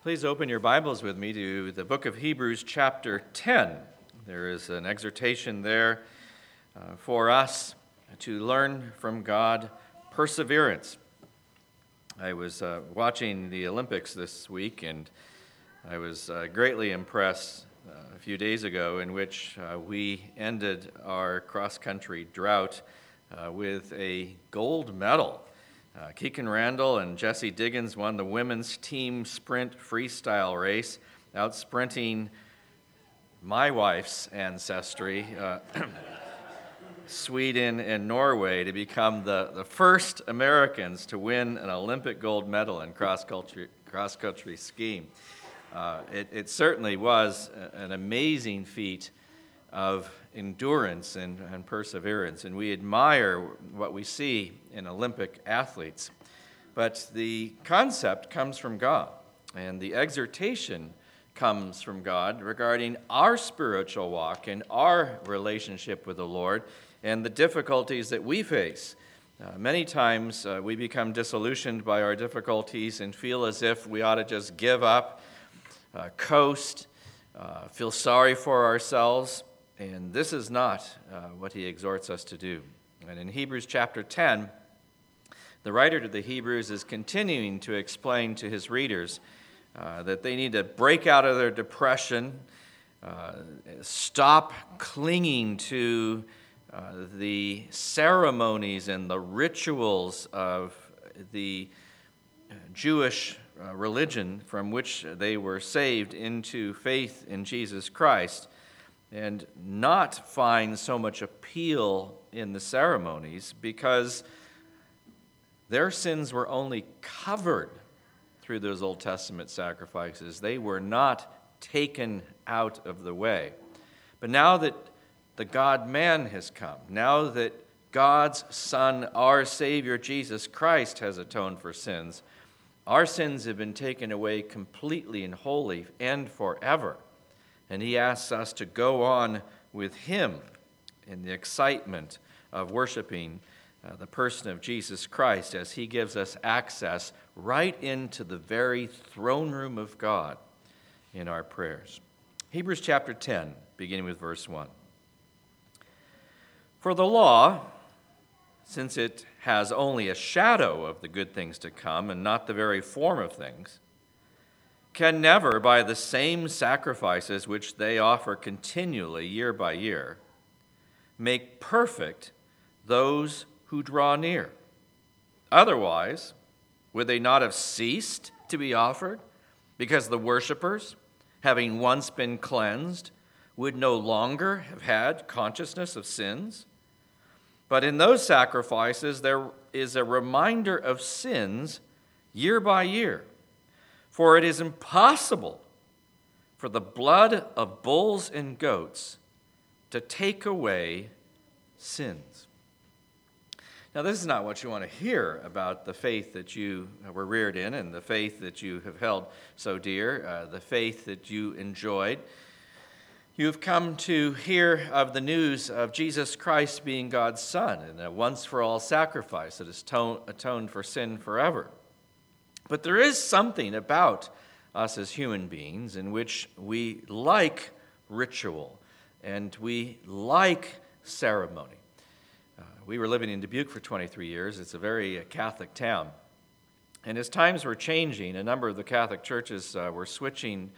Please open your Bibles with me to the book of Hebrews, chapter 10. There is an exhortation there uh, for us to learn from God perseverance. I was uh, watching the Olympics this week and I was uh, greatly impressed uh, a few days ago in which uh, we ended our cross country drought uh, with a gold medal uh, Kikkan Randall and Jessie Diggins won the women's team sprint freestyle race, out sprinting my wife's ancestry, uh, Sweden and Norway, to become the, the first Americans to win an Olympic gold medal in cross country, cross country skiing. Uh, it, it certainly was an amazing feat of endurance and, and perseverance. And we admire what we see in Olympic athletes. But the concept comes from God, and the exhortation comes from God regarding our spiritual walk and our relationship with the Lord and the difficulties that we face. Uh, many times uh, we become disillusioned by our difficulties and feel as if we ought to just give up, uh, coast, uh, feel sorry for ourselves. And this is not uh, what he exhorts us to do. And in Hebrews chapter 10, the writer to the Hebrews is continuing to explain to his readers uh, that they need to break out of their depression, uh, stop clinging to uh, the ceremonies and the rituals of the Jewish uh, religion from which they were saved into faith in Jesus Christ and not find so much appeal in the ceremonies because their sins were only covered through those Old Testament sacrifices. They were not taken out of the way. But now that the God man has come, now that God's Son, our Savior Jesus Christ, has atoned for sins, our sins have been taken away completely and wholly and forever. And he asks us to go on with him in the excitement of worshiping uh, the person of Jesus Christ as he gives us access right into the very throne room of God in our prayers. Hebrews chapter 10, beginning with verse 1. For the law, since it has only a shadow of the good things to come and not the very form of things, can never, by the same sacrifices which they offer continually year by year, make perfect those who draw near. Otherwise, would they not have ceased to be offered? Because the worshippers, having once been cleansed, would no longer have had consciousness of sins? But in those sacrifices, there is a reminder of sins year by year. For it is impossible for the blood of bulls and goats to take away sins. Now, this is not what you want to hear about the faith that you were reared in and the faith that you have held so dear, uh, the faith that you enjoyed. You have come to hear of the news of Jesus Christ being God's Son and a once for all sacrifice that has atoned for sin forever. But there is something about us as human beings in which we like ritual and we like ceremony. Uh, we were living in Dubuque for 23 years. It's a very uh, Catholic town. And as times were changing, a number of the Catholic churches uh, were switching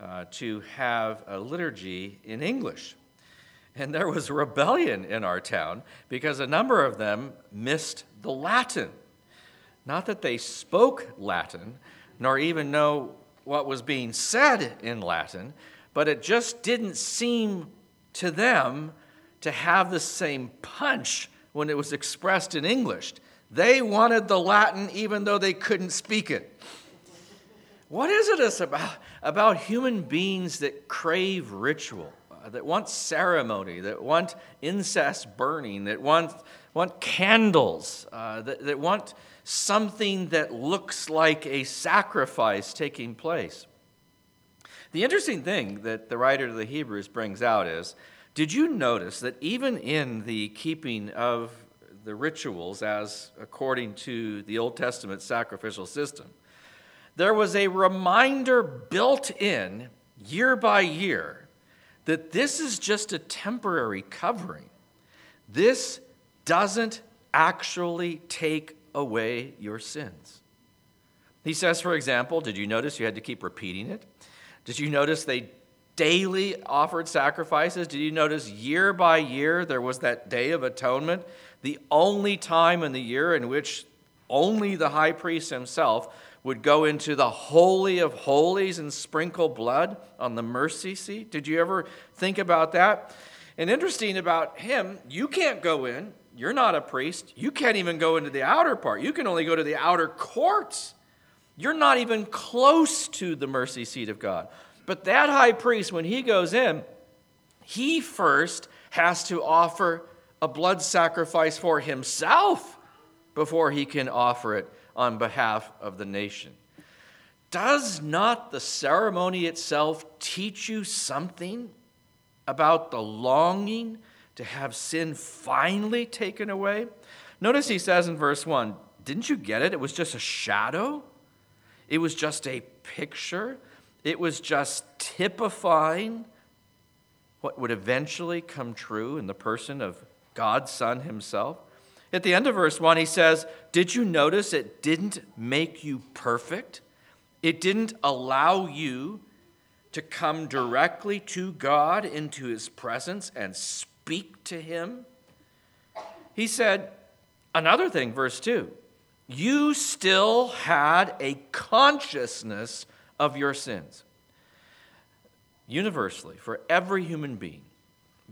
uh, to have a liturgy in English. And there was rebellion in our town because a number of them missed the Latin. Not that they spoke Latin, nor even know what was being said in Latin, but it just didn't seem to them to have the same punch when it was expressed in English. They wanted the Latin even though they couldn't speak it. What is it about, about human beings that crave ritual, uh, that want ceremony, that want incense burning, that want, want candles, uh, that, that want something that looks like a sacrifice taking place. The interesting thing that the writer of the Hebrews brings out is did you notice that even in the keeping of the rituals as according to the Old Testament sacrificial system, there was a reminder built in year by year that this is just a temporary covering. This doesn't actually take away your sins. He says, for example, did you notice you had to keep repeating it? Did you notice they daily offered sacrifices? Did you notice year by year there was that day of atonement? The only time in the year in which only the high priest himself would go into the Holy of Holies and sprinkle blood on the mercy seat. Did you ever think about that? And interesting about him, you can't go in. You're not a priest. You can't even go into the outer part. You can only go to the outer courts. You're not even close to the mercy seat of God. But that high priest, when he goes in, he first has to offer a blood sacrifice for himself before he can offer it on behalf of the nation. Does not the ceremony itself teach you something about the longing to have sin finally taken away? Notice he says in verse 1 Didn't you get it? It was just a shadow, it was just a picture, it was just typifying what would eventually come true in the person of God's Son himself. At the end of verse 1, he says, Did you notice it didn't make you perfect? It didn't allow you to come directly to God into his presence and speak to him. He said, another thing, verse 2 you still had a consciousness of your sins. Universally, for every human being,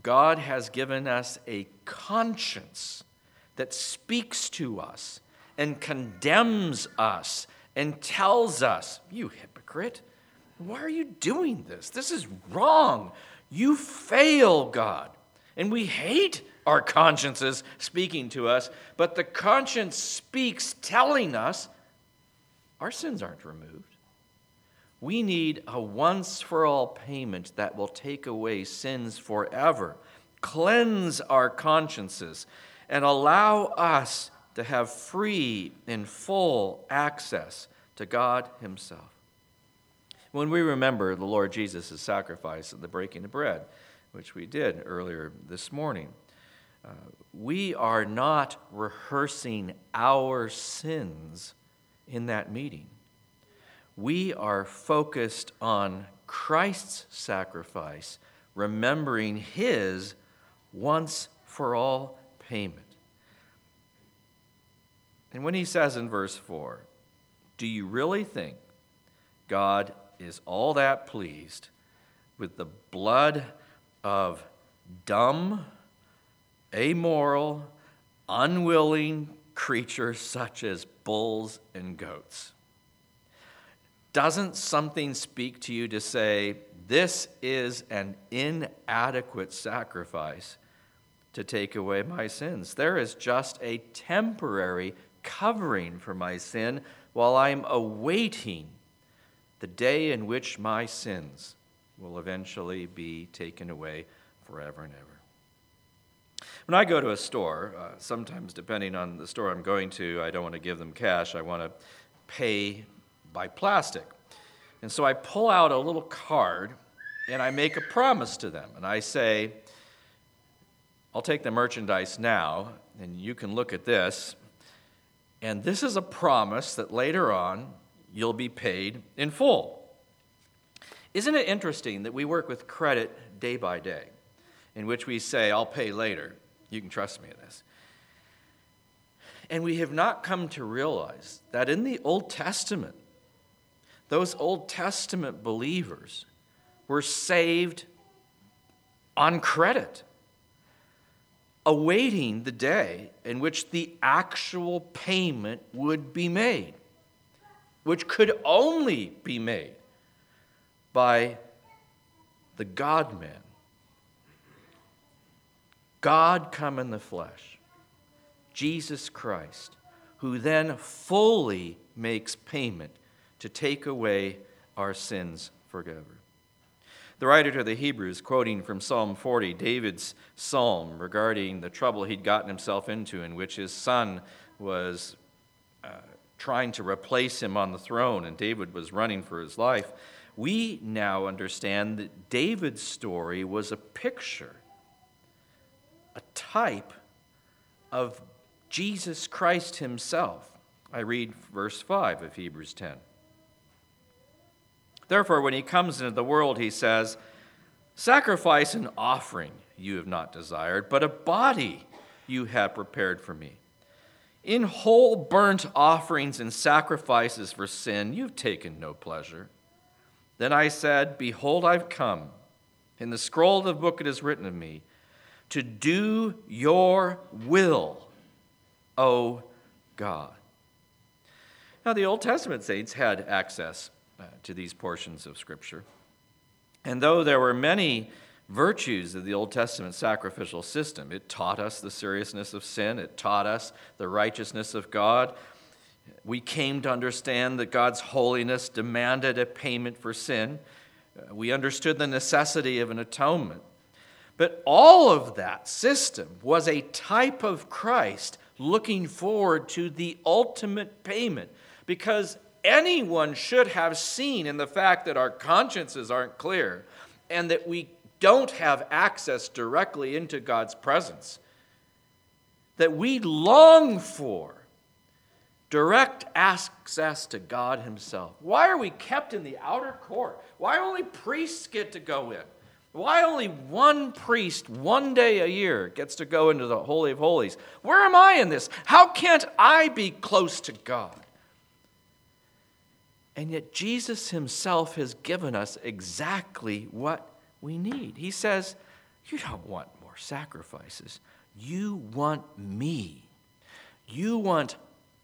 God has given us a conscience that speaks to us and condemns us and tells us, You hypocrite, why are you doing this? This is wrong. You fail God. And we hate our consciences speaking to us, but the conscience speaks telling us our sins aren't removed. We need a once for all payment that will take away sins forever, cleanse our consciences, and allow us to have free and full access to God Himself. When we remember the Lord Jesus' sacrifice at the breaking of bread, which we did earlier this morning, uh, we are not rehearsing our sins in that meeting. We are focused on Christ's sacrifice, remembering his once for all payment. And when he says in verse 4, Do you really think God is all that pleased with the blood of dumb, amoral, unwilling creatures such as bulls and goats? Doesn't something speak to you to say, This is an inadequate sacrifice to take away my sins? There is just a temporary covering for my sin while I'm awaiting the day in which my sins will eventually be taken away forever and ever. When I go to a store, uh, sometimes depending on the store I'm going to, I don't want to give them cash. I want to pay by plastic. And so I pull out a little card and I make a promise to them. And I say, I'll take the merchandise now, and you can look at this. And this is a promise that later on you'll be paid in full. Isn't it interesting that we work with credit day by day, in which we say, I'll pay later. You can trust me in this. And we have not come to realize that in the Old Testament, those Old Testament believers were saved on credit, awaiting the day in which the actual payment would be made which could only be made by the God man. God come in the flesh, Jesus Christ, who then fully makes payment to take away our sins forever. The writer to the Hebrews, quoting from Psalm 40, David's psalm regarding the trouble he'd gotten himself into, in which his son was uh, trying to replace him on the throne, and David was running for his life. We now understand that David's story was a picture, a type of Jesus Christ himself. I read verse 5 of Hebrews 10. Therefore, when he comes into the world, he says, Sacrifice and offering you have not desired, but a body you have prepared for me. In whole burnt offerings and sacrifices for sin, you've taken no pleasure. Then I said, Behold, I've come. In the scroll of the book it is written of me, to do your will, O God. Now, the Old Testament saints had access uh, to these portions of Scripture. And though there were many virtues of the Old Testament sacrificial system, it taught us the seriousness of sin, it taught us the righteousness of God. We came to understand that God's holiness demanded a payment for sin. Uh, we understood the necessity of an atonement. But all of that system was a type of Christ looking forward to the ultimate payment because anyone should have seen in the fact that our consciences aren't clear and that we don't have access directly into God's presence, that we long for direct access to God Himself. Why are we kept in the outer court? Why only priests get to go in? Why only one priest one day a year gets to go into the Holy of Holies? Where am I in this? How can't I be close to God? And yet, Jesus himself has given us exactly what we need. He says, You don't want more sacrifices. You want me. You want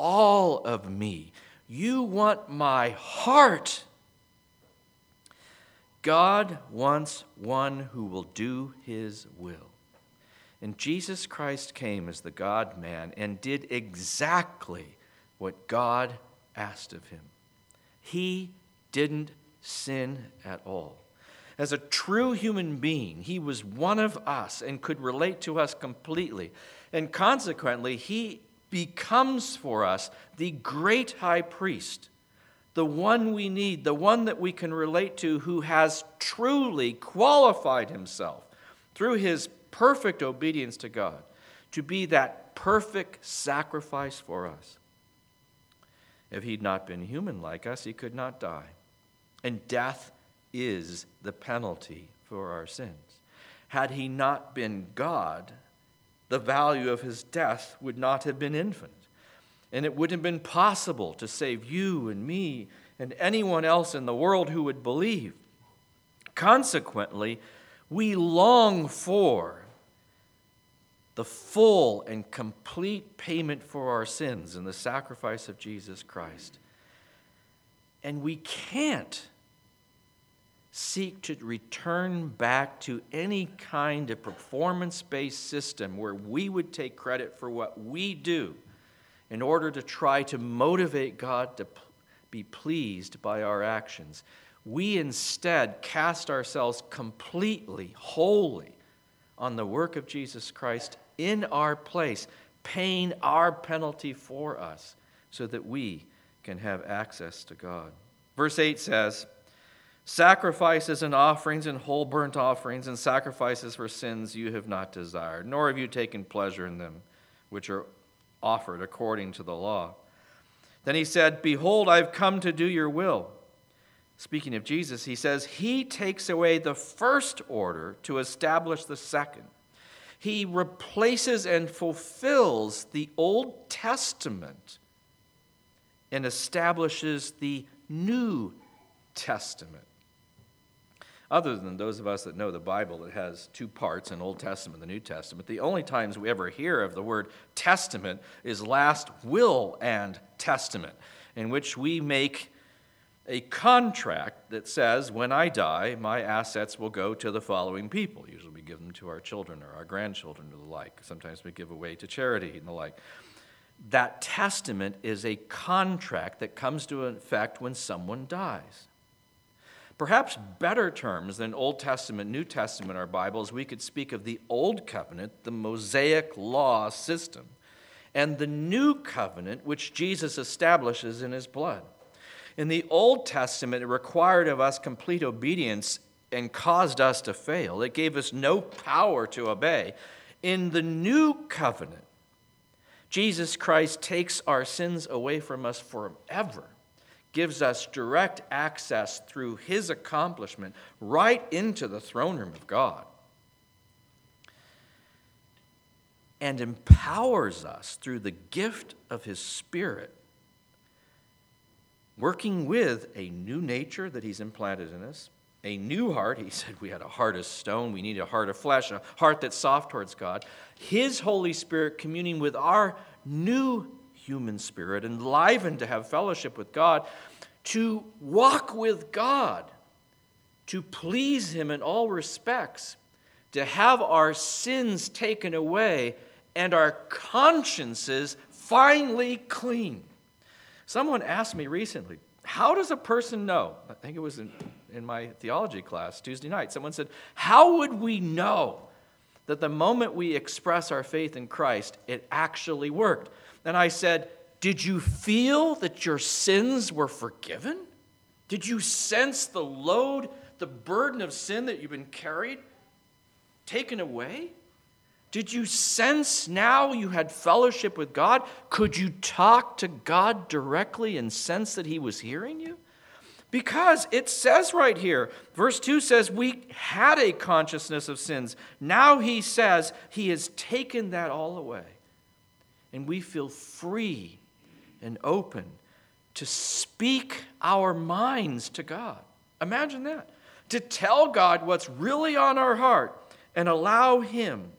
all of me. You want my heart. God wants one who will do his will. And Jesus Christ came as the God man and did exactly what God asked of him. He didn't sin at all. As a true human being, he was one of us and could relate to us completely. And consequently, he becomes for us the great high priest, the one we need, the one that we can relate to, who has truly qualified himself through his perfect obedience to God to be that perfect sacrifice for us. If he'd not been human like us, he could not die. And death is the penalty for our sins. Had he not been God, the value of his death would not have been infinite. And it wouldn't have been possible to save you and me and anyone else in the world who would believe. Consequently, we long for the full and complete payment for our sins in the sacrifice of Jesus Christ. And we can't seek to return back to any kind of performance based system where we would take credit for what we do in order to try to motivate God to be pleased by our actions. We instead cast ourselves completely, wholly on the work of Jesus Christ in our place, paying our penalty for us so that we can have access to God. Verse 8 says, Sacrifices and offerings and whole burnt offerings and sacrifices for sins you have not desired, nor have you taken pleasure in them, which are offered according to the law. Then he said, Behold, I've come to do your will. Speaking of Jesus, he says, He takes away the first order to establish the second he replaces and fulfills the Old Testament and establishes the New Testament. Other than those of us that know the Bible, it has two parts an Old Testament and the New Testament. The only times we ever hear of the word testament is last will and testament, in which we make a contract that says, when I die, my assets will go to the following people. Usually we give them to our children or our grandchildren or the like. Sometimes we give away to charity and the like. That testament is a contract that comes to effect when someone dies. Perhaps better terms than Old Testament, New Testament our Bibles, we could speak of the Old Covenant, the Mosaic law system. and the new covenant which Jesus establishes in his blood. In the Old Testament, it required of us complete obedience and caused us to fail. It gave us no power to obey. In the new covenant, Jesus Christ takes our sins away from us forever, gives us direct access through his accomplishment right into the throne room of God. and empowers us through the gift of His Spirit, working with a new nature that He's implanted in us, a new heart. He said we had a heart of stone, we need a heart of flesh, a heart that's soft towards God. His Holy Spirit communing with our new human spirit, enlivened to have fellowship with God, to walk with God, to please Him in all respects, to have our sins taken away and our consciences finally clean. Someone asked me recently, How does a person know? I think it was in, in my theology class Tuesday night. Someone said, How would we know that the moment we express our faith in Christ, it actually worked? And I said, Did you feel that your sins were forgiven? Did you sense the load, the burden of sin that you've been carried taken away? Did you sense now you had fellowship with God? Could you talk to God directly and sense that He was hearing you? Because it says right here, verse 2 says, We had a consciousness of sins. Now He says He has taken that all away. And we feel free and open to speak our minds to God. Imagine that. To tell God what's really on our heart and allow Him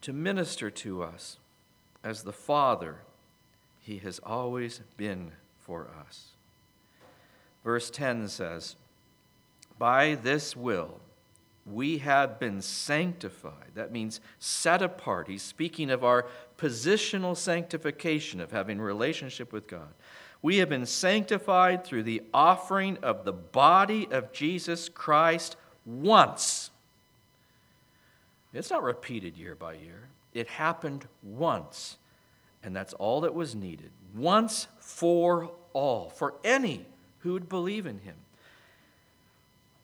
to minister to us as the Father he has always been for us. Verse 10 says, By this will we have been sanctified. That means set apart. He's speaking of our positional sanctification, of having relationship with God. We have been sanctified through the offering of the body of Jesus Christ once it's not repeated year by year. It happened once, and that's all that was needed. Once for all, for any who would believe in him.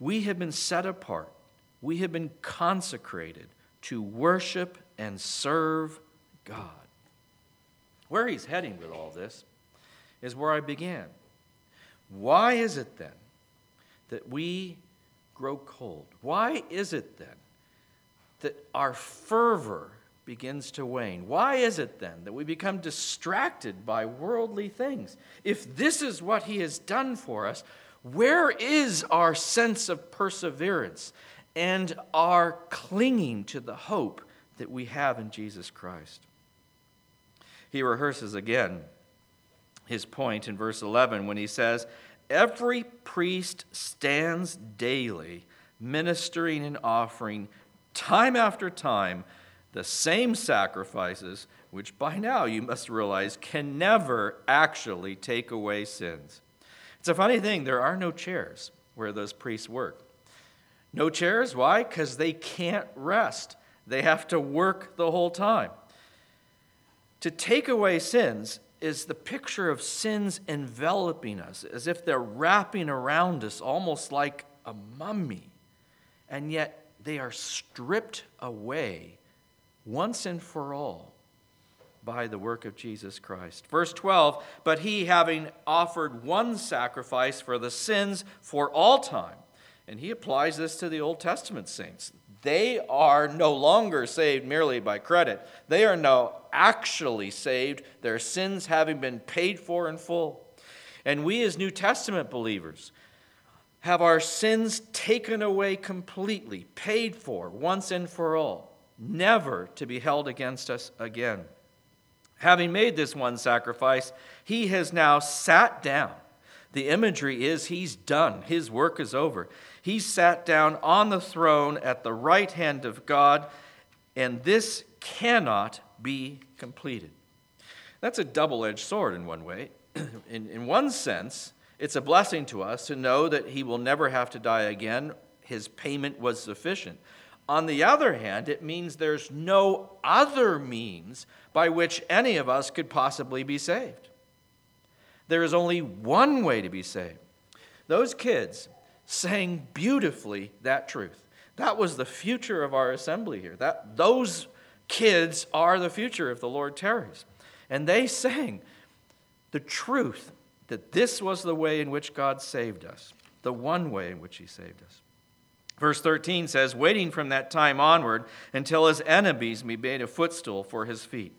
We have been set apart, we have been consecrated to worship and serve God. Where he's heading with all this is where I began. Why is it then that we grow cold? Why is it then that our fervor begins to wane. Why is it then that we become distracted by worldly things? If this is what He has done for us, where is our sense of perseverance and our clinging to the hope that we have in Jesus Christ? He rehearses again his point in verse 11 when he says, Every priest stands daily ministering and offering time after time the same sacrifices, which by now you must realize can never actually take away sins. It's a funny thing, there are no chairs where those priests work. No chairs, why? Because they can't rest, they have to work the whole time. To take away sins is the picture of sins enveloping us, as if they're wrapping around us almost like a mummy. And yet, they are stripped away once and for all by the work of Jesus Christ. Verse 12, but he having offered one sacrifice for the sins for all time. And he applies this to the Old Testament saints. They are no longer saved merely by credit. They are now actually saved, their sins having been paid for in full. And we, as New Testament believers, have our sins taken away completely, paid for once and for all, never to be held against us again. Having made this one sacrifice, he has now sat down. The imagery is he's done, his work is over. He sat down on the throne at the right hand of God, and this cannot be completed. That's a double edged sword in one way. in, in one sense, it's a blessing to us to know that he will never have to die again. His payment was sufficient. On the other hand, it means there's no other means by which any of us could possibly be saved. There is only one way to be saved. Those kids sang beautifully that truth. That was the future of our assembly here. That, those kids are the future if the Lord tarries. And they sang the truth that this was the way in which God saved us, the one way in which He saved us. Verse 13 says, waiting from that time onward until his enemies be made a footstool for his feet.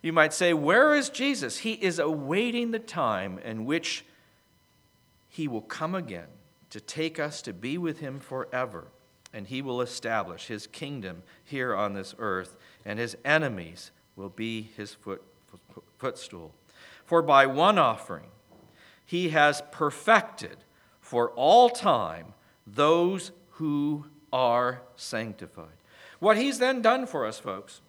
You might say, Where is Jesus? He is awaiting the time in which he will come again to take us to be with him forever, and he will establish his kingdom here on this earth, and his enemies will be his foot, footstool. For by one offering he has perfected for all time those who are sanctified. What he's then done for us, folks,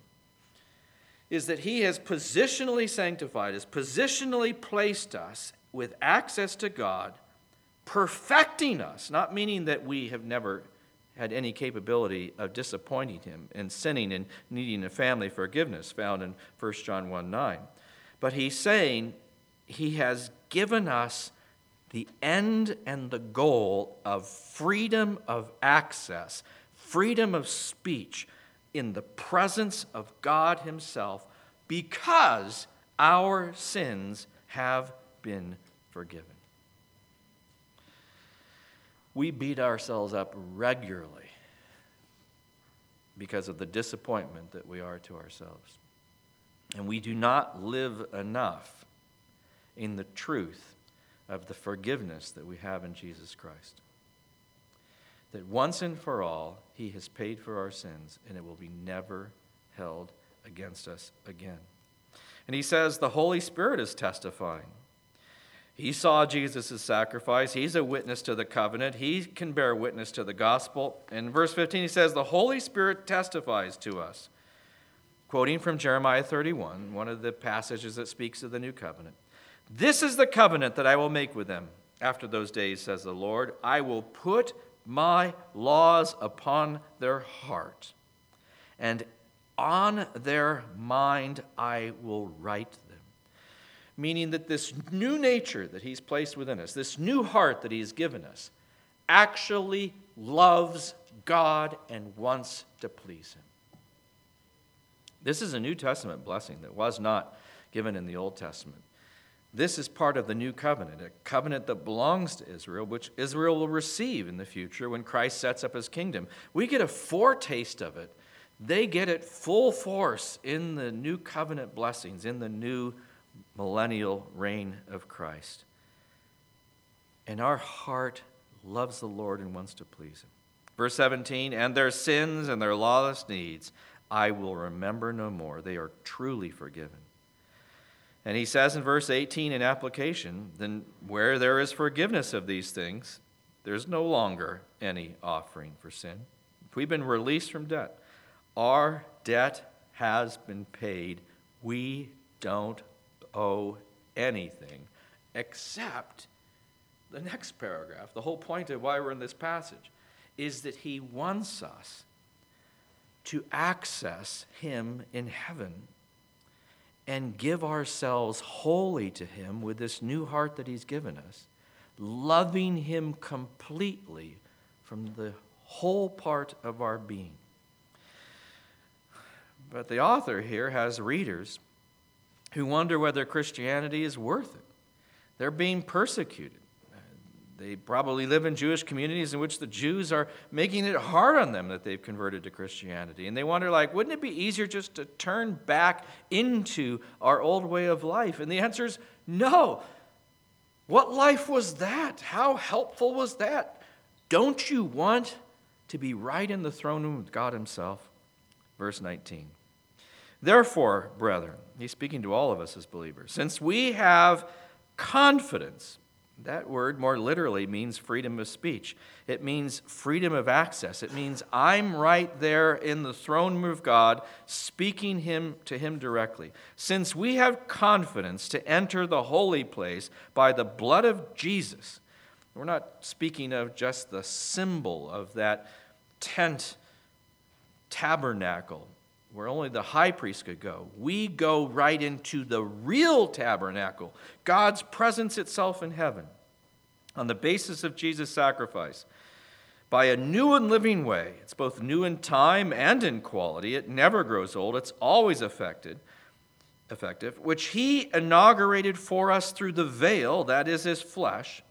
is that he has positionally sanctified has positionally placed us with access to God, perfecting us, not meaning that we have never had any capability of disappointing him and sinning and needing a family forgiveness found in 1 John 1 9. But he's saying he has given us the end and the goal of freedom of access, freedom of speech in the presence of God Himself because our sins have been forgiven. We beat ourselves up regularly because of the disappointment that we are to ourselves. And we do not live enough in the truth of the forgiveness that we have in Jesus Christ. That once and for all, He has paid for our sins, and it will be never held against us again. And He says the Holy Spirit is testifying. He saw Jesus' sacrifice. He's a witness to the covenant. He can bear witness to the gospel. In verse 15, he says, The Holy Spirit testifies to us. Quoting from Jeremiah 31, one of the passages that speaks of the new covenant. This is the covenant that I will make with them after those days, says the Lord. I will put my laws upon their heart, and on their mind I will write. Meaning that this new nature that He's placed within us, this new heart that He's given us, actually loves God and wants to please Him. This is a New Testament blessing that was not given in the Old Testament. This is part of the new covenant, a covenant that belongs to Israel, which Israel will receive in the future when Christ sets up his kingdom. We get a foretaste of it. They get it full force in the new covenant blessings, in the new millennial reign of Christ. And our heart loves the Lord and wants to please him. Verse 17, and their sins and their lawless needs I will remember no more. They are truly forgiven. And he says in verse 18 in application, then where there is forgiveness of these things, there's no longer any offering for sin. If we've been released from debt, our debt has been paid. We don't owe anything except the next paragraph. The whole point of why we're in this passage is that he wants us to access him in heaven and give ourselves wholly to Him with this new heart that He's given us, loving Him completely from the whole part of our being. But the author here has readers who wonder whether Christianity is worth it. They're being persecuted. Uh, they probably live in Jewish communities in which the Jews are making it hard on them that they've converted to Christianity. And they wonder, like, wouldn't it be easier just to turn back into our old way of life? And the answer is no. What life was that? How helpful was that? Don't you want to be right in the throne room with God Himself? Verse 19. Therefore, brethren, he's speaking to all of us as believers, since we have confidence that word more literally means freedom of speech. It means freedom of access. It means I'm right there in the throne room of God, speaking him to him directly. Since we have confidence to enter the holy place by the blood of Jesus, we're not speaking of just the symbol of that tent tabernacle where only the high priest could go. We go right into the real tabernacle, God's presence itself in heaven, on the basis of Jesus' sacrifice. By a new and living way, it's both new in time and in quality. It never grows old, it's always affected, effective, which he inaugurated for us through the veil, that is his flesh.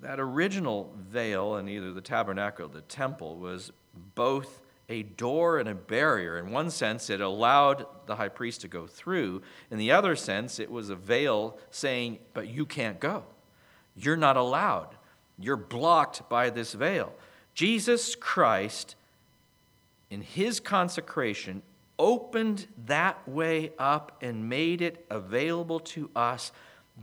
That original veil in either the tabernacle or the temple was both a door and a barrier. In one sense, it allowed the high priest to go through. In the other sense, it was a veil saying, But you can't go. You're not allowed. You're blocked by this veil. Jesus Christ, in his consecration, opened that way up and made it available to us,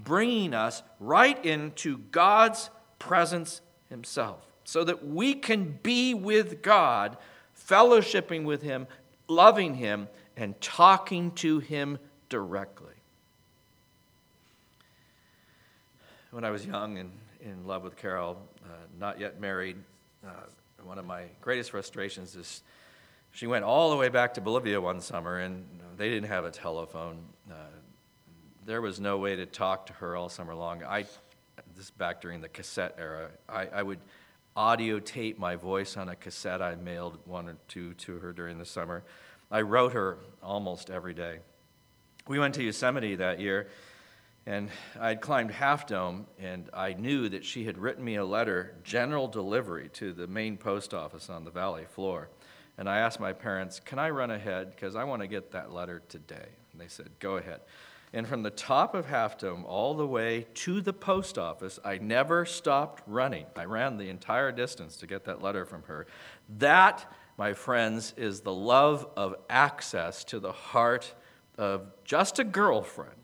bringing us right into God's presence himself, so that we can be with God fellowshipping with Him, loving Him, and talking to Him directly. When I was young and in love with Carol, uh, not yet married, uh, one of my greatest frustrations is she went all the way back to Bolivia one summer and they didn't have a telephone. Uh, there was no way to talk to her all summer long. I, this is back during the cassette era, I, I would audio tape my voice on a cassette. I mailed one or two to her during the summer. I wrote her almost every day. We went to Yosemite that year, and I'd climbed Half Dome, and I knew that she had written me a letter, general delivery, to the main post office on the valley floor. And I asked my parents, Can I run ahead? Because I want to get that letter today. And they said, Go ahead. And from the top of Half Dome all the way to the post office, I never stopped running. I ran the entire distance to get that letter from her. That, my friends, is the love of access to the heart of just a girlfriend.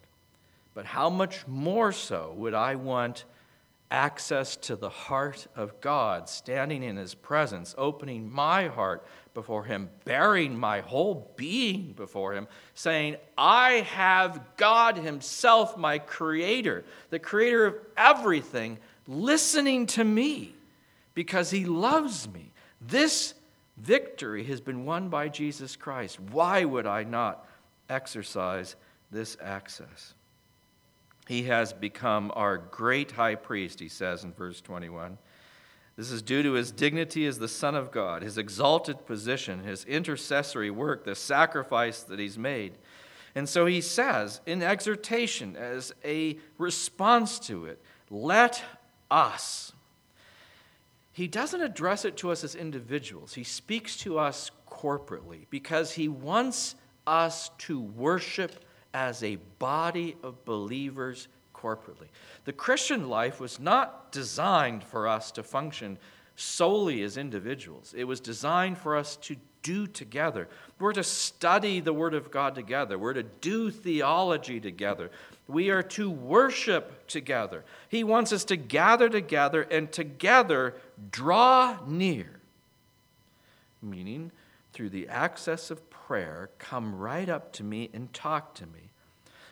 But how much more so would I want access to the heart of God, standing in His presence, opening my heart before Him, bearing my whole being before Him, saying, I have God Himself, my Creator, the Creator of everything, listening to me because He loves me. This victory has been won by Jesus Christ. Why would I not exercise this access? He has become our great high priest, he says in verse 21. This is due to his dignity as the Son of God, his exalted position, his intercessory work, the sacrifice that he's made. And so he says, in exhortation, as a response to it, let us. He doesn't address it to us as individuals, he speaks to us corporately because he wants us to worship as a body of believers corporately. The Christian life was not designed for us to function solely as individuals, it was designed for us to do together. We're to study the Word of God together, we're to do theology together. We are to worship together. He wants us to gather together and together draw near. Meaning, through the access of prayer, come right up to me and talk to me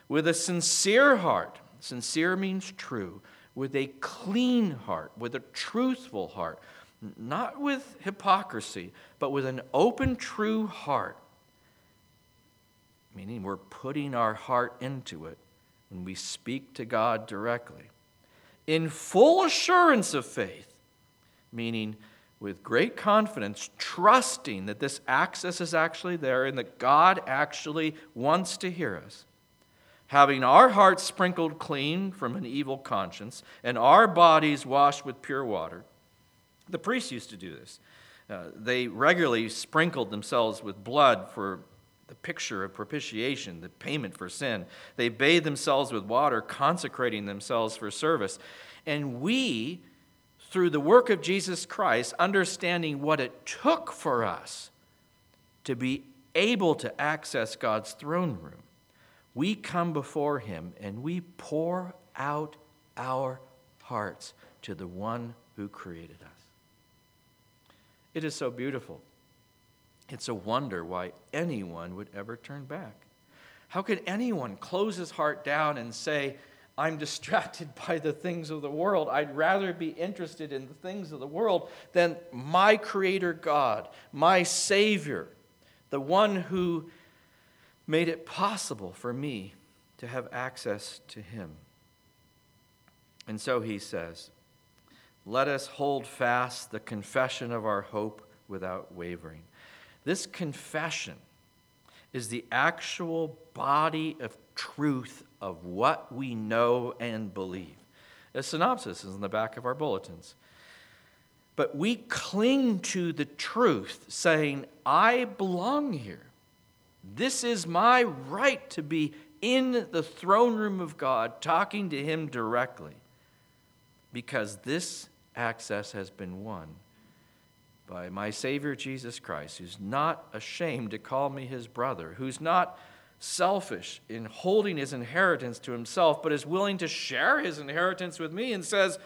with a sincere heart. Sincere means true. With a clean heart, with a truthful heart, not with hypocrisy, but with an open, true heart. Meaning we're putting our heart into it when we speak to God directly. In full assurance of faith, meaning with great confidence, trusting that this access is actually there and that God actually wants to hear us having our hearts sprinkled clean from an evil conscience and our bodies washed with pure water. The priests used to do this. Uh, they regularly sprinkled themselves with blood for the picture of propitiation, the payment for sin. They bathed themselves with water, consecrating themselves for service. And we, through the work of Jesus Christ, understanding what it took for us to be able to access God's throne room, we come before Him and we pour out our hearts to the one who created us. It is so beautiful. It's a wonder why anyone would ever turn back. How could anyone close his heart down and say, I'm distracted by the things of the world. I'd rather be interested in the things of the world than my Creator God, my Savior, the one who made it possible for me to have access to Him. And so he says, Let us hold fast the confession of our hope without wavering. This confession is the actual body of truth of what we know and believe. A synopsis is in the back of our bulletins. But we cling to the truth, saying, I belong here. This is my right to be in the throne room of God, talking to Him directly, because this access has been won by my Savior Jesus Christ, who's not ashamed to call me his brother, who's not selfish in holding his inheritance to himself, but is willing to share his inheritance with me and says,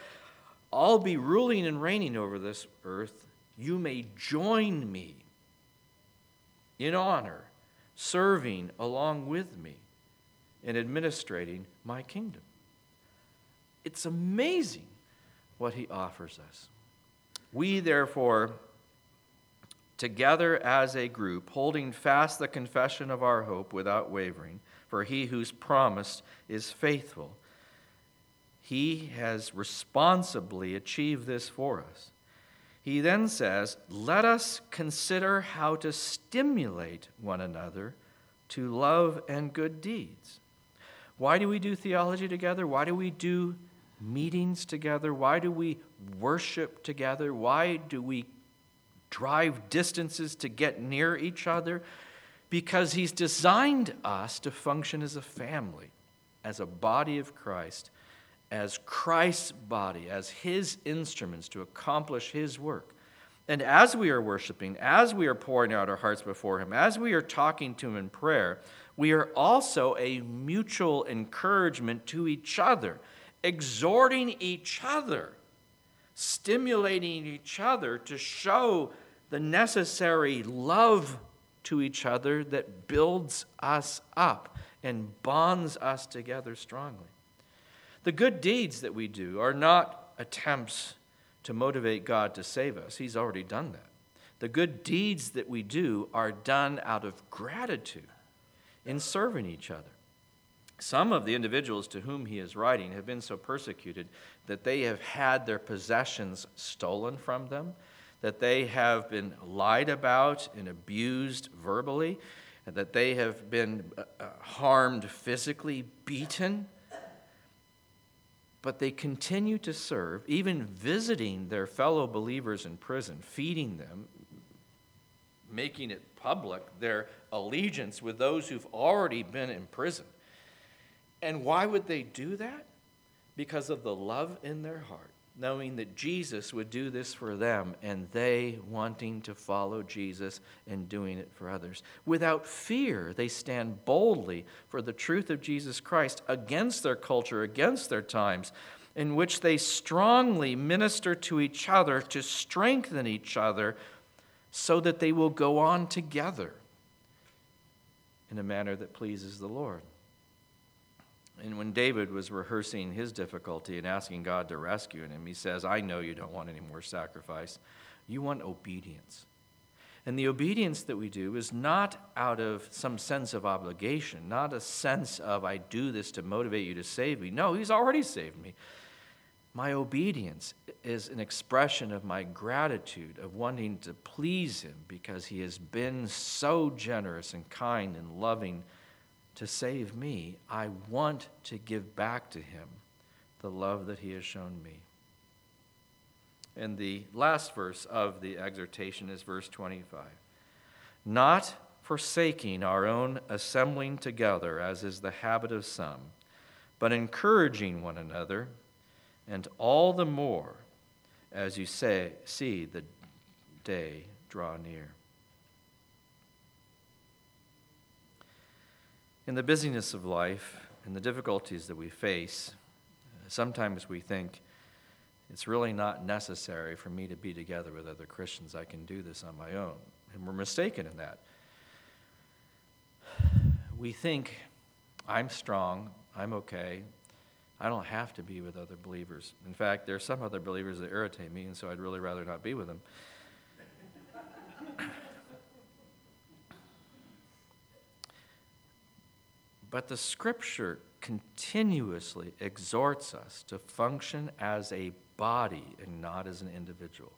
I'll be ruling and reigning over this earth. You may join me in honor, serving along with me in administrating my kingdom. It's amazing what he offers us. We, therefore, together as a group, holding fast the confession of our hope without wavering, for he who's promised is faithful. He has responsibly achieved this for us. He then says, Let us consider how to stimulate one another to love and good deeds. Why do we do theology together? Why do we do meetings together? Why do we worship together? Why do we drive distances to get near each other because He's designed us to function as a family, as a body of Christ, as Christ's body, as His instruments to accomplish His work. And as we are worshiping, as we are pouring out our hearts before Him, as we are talking to Him in prayer, we are also a mutual encouragement to each other, exhorting each other stimulating each other to show the necessary love to each other that builds us up and bonds us together strongly. The good deeds that we do are not attempts to motivate God to save us, He's already done that. The good deeds that we do are done out of gratitude in serving each other. Some of the individuals to whom he is writing have been so persecuted that they have had their possessions stolen from them, that they have been lied about and abused verbally, and that they have been uh, uh, harmed physically, beaten. But they continue to serve, even visiting their fellow believers in prison, feeding them, making it public their allegiance with those who've already been in prison. And why would they do that? Because of the love in their heart, knowing that Jesus would do this for them and they wanting to follow Jesus and doing it for others. Without fear, they stand boldly for the truth of Jesus Christ against their culture, against their times, in which they strongly minister to each other to strengthen each other so that they will go on together in a manner that pleases the Lord. And when David was rehearsing his difficulty and asking God to rescue him, he says, I know you don't want any more sacrifice. You want obedience. And the obedience that we do is not out of some sense of obligation, not a sense of, I do this to motivate you to save me. No, He's already saved me. My obedience is an expression of my gratitude, of wanting to please Him because He has been so generous and kind and loving to save me, I want to give back to him the love that he has shown me. And the last verse of the exhortation is verse 25. Not forsaking our own assembling together, as is the habit of some, but encouraging one another, and all the more as you say, see the day draw near. In the busyness of life and the difficulties that we face, sometimes we think it's really not necessary for me to be together with other Christians. I can do this on my own. And we're mistaken in that. We think, I'm strong, I'm okay, I don't have to be with other believers. In fact, there are some other believers that irritate me, and so I'd really rather not be with them. But the scripture continuously exhorts us to function as a body and not as an individual.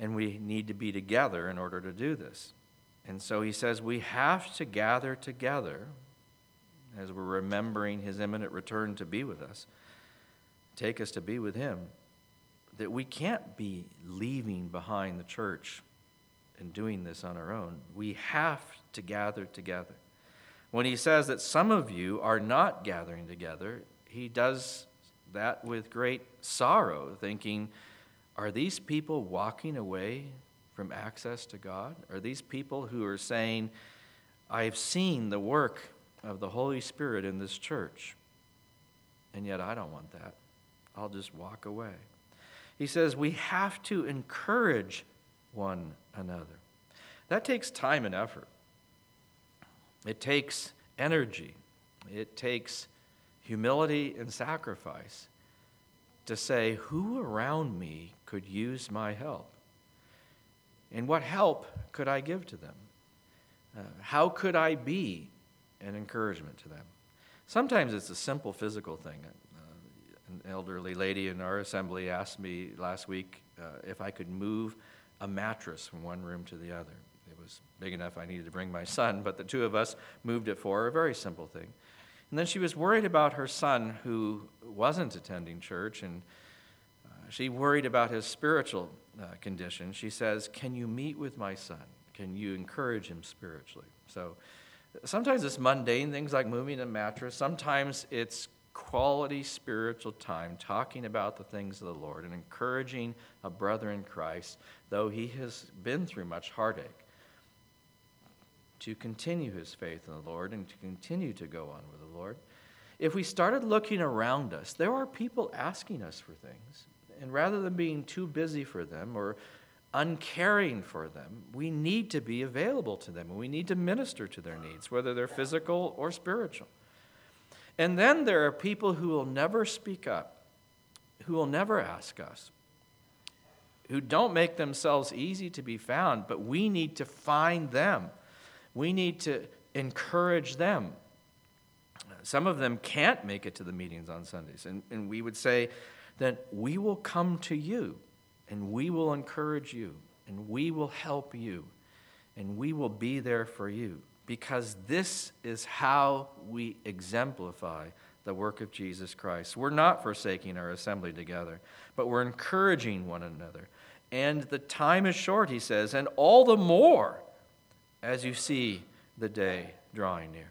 And we need to be together in order to do this. And so he says we have to gather together as we're remembering his imminent return to be with us, take us to be with him, that we can't be leaving behind the church and doing this on our own. We have to gather together. When he says that some of you are not gathering together, he does that with great sorrow, thinking, are these people walking away from access to God? Are these people who are saying, I've seen the work of the Holy Spirit in this church, and yet I don't want that. I'll just walk away. He says we have to encourage one another. That takes time and effort. It takes energy. It takes humility and sacrifice to say, Who around me could use my help? And what help could I give to them? Uh, how could I be an encouragement to them? Sometimes it's a simple physical thing. Uh, an elderly lady in our assembly asked me last week uh, if I could move a mattress from one room to the other. Was big enough I needed to bring my son, but the two of us moved it for a very simple thing. And then she was worried about her son who wasn't attending church, and uh, she worried about his spiritual uh, condition. She says, Can you meet with my son? Can you encourage him spiritually? So sometimes it's mundane things like moving a mattress, sometimes it's quality spiritual time talking about the things of the Lord and encouraging a brother in Christ, though he has been through much heartache to continue his faith in the Lord and to continue to go on with the Lord. If we started looking around us, there are people asking us for things. And rather than being too busy for them or uncaring for them, we need to be available to them and we need to minister to their needs, whether they're physical or spiritual. And then there are people who will never speak up, who will never ask us, who don't make themselves easy to be found, but we need to find them we need to encourage them. Some of them can't make it to the meetings on Sundays, and, and we would say that we will come to you and we will encourage you and we will help you and we will be there for you because this is how we exemplify the work of Jesus Christ. We're not forsaking our assembly together, but we're encouraging one another. And the time is short, he says, and all the more as you see the day drawing near.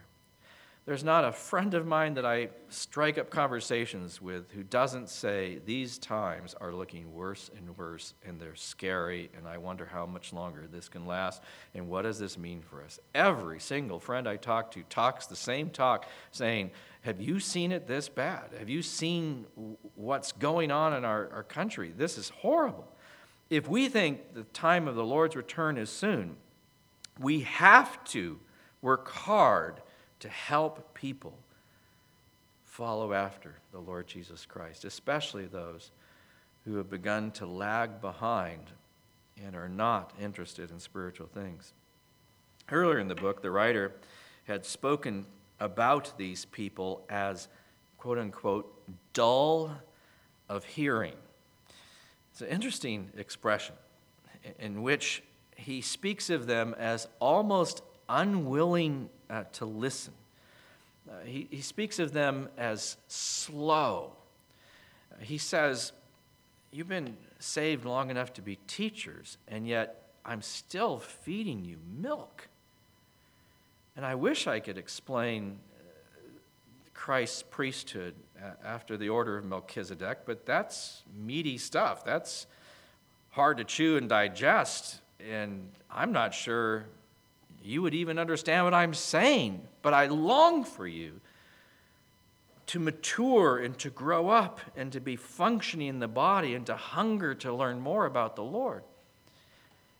There's not a friend of mine that I strike up conversations with who doesn't say these times are looking worse and worse and they're scary and I wonder how much longer this can last and what does this mean for us. Every single friend I talk to talks the same talk saying, Have you seen it this bad? Have you seen what's going on in our, our country? This is horrible. If we think the time of the Lord's return is soon, we have to work hard to help people follow after the Lord Jesus Christ, especially those who have begun to lag behind and are not interested in spiritual things. Earlier in the book, the writer had spoken about these people as quote unquote dull of hearing. It's an interesting expression in which he speaks of them as almost unwilling uh, to listen. Uh, he, he speaks of them as slow. Uh, he says, You've been saved long enough to be teachers, and yet I'm still feeding you milk. And I wish I could explain uh, Christ's priesthood uh, after the order of Melchizedek, but that's meaty stuff. That's hard to chew and digest and I'm not sure you would even understand what I'm saying, but I long for you to mature and to grow up and to be functioning in the body and to hunger to learn more about the Lord.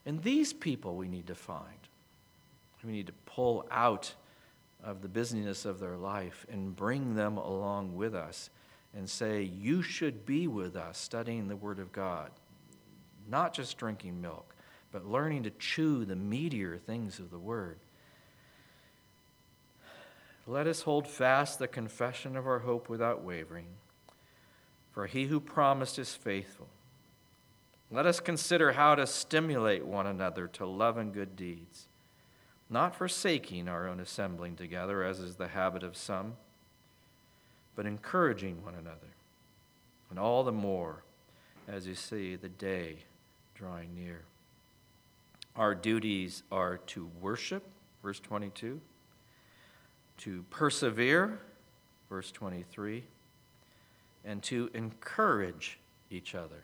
And these people we need to find. We need to pull out of the busyness of their life and bring them along with us and say, You should be with us studying the Word of God, not just drinking milk, but learning to chew the meatier things of the Word. Let us hold fast the confession of our hope without wavering, for he who promised is faithful. Let us consider how to stimulate one another to love and good deeds, not forsaking our own assembling together, as is the habit of some, but encouraging one another, and all the more as you see the day drawing near. Our duties are to worship, verse 22 to persevere, verse 23, and to encourage each other,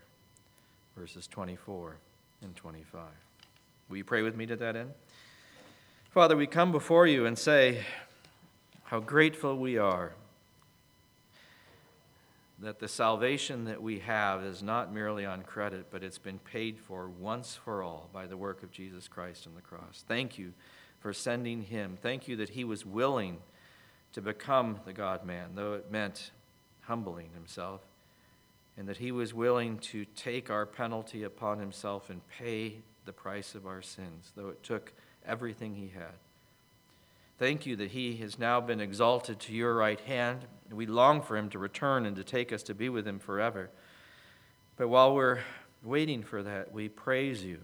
verses 24 and 25. Will you pray with me to that end? Father, we come before you and say how grateful we are that the salvation that we have is not merely on credit, but it's been paid for once for all by the work of Jesus Christ on the cross. Thank you for sending him. Thank you that he was willing to become the God man, though it meant humbling himself, and that he was willing to take our penalty upon himself and pay the price of our sins, though it took everything he had. Thank you that he has now been exalted to your right hand. We long for him to return and to take us to be with him forever. But while we're waiting for that, we praise you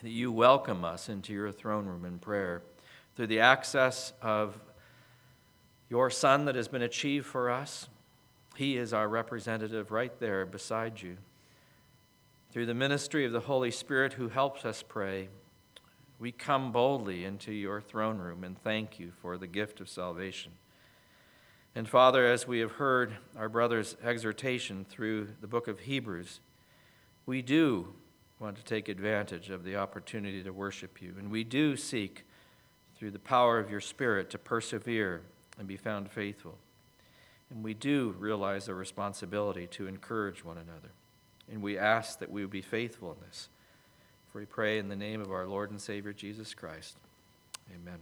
that you welcome us into your throne room in prayer through the access of your Son that has been achieved for us. He is our representative right there beside you. Through the ministry of the Holy Spirit who helps us pray, we come boldly into your throne room and thank you for the gift of salvation. And Father, as we have heard our brother's exhortation through the book of Hebrews, we do want to take advantage of the opportunity to worship you. And we do seek, through the power of your Spirit, to persevere and be found faithful. And we do realize a responsibility to encourage one another. And we ask that we would be faithful in this. For we pray in the name of our Lord and Savior Jesus Christ. Amen.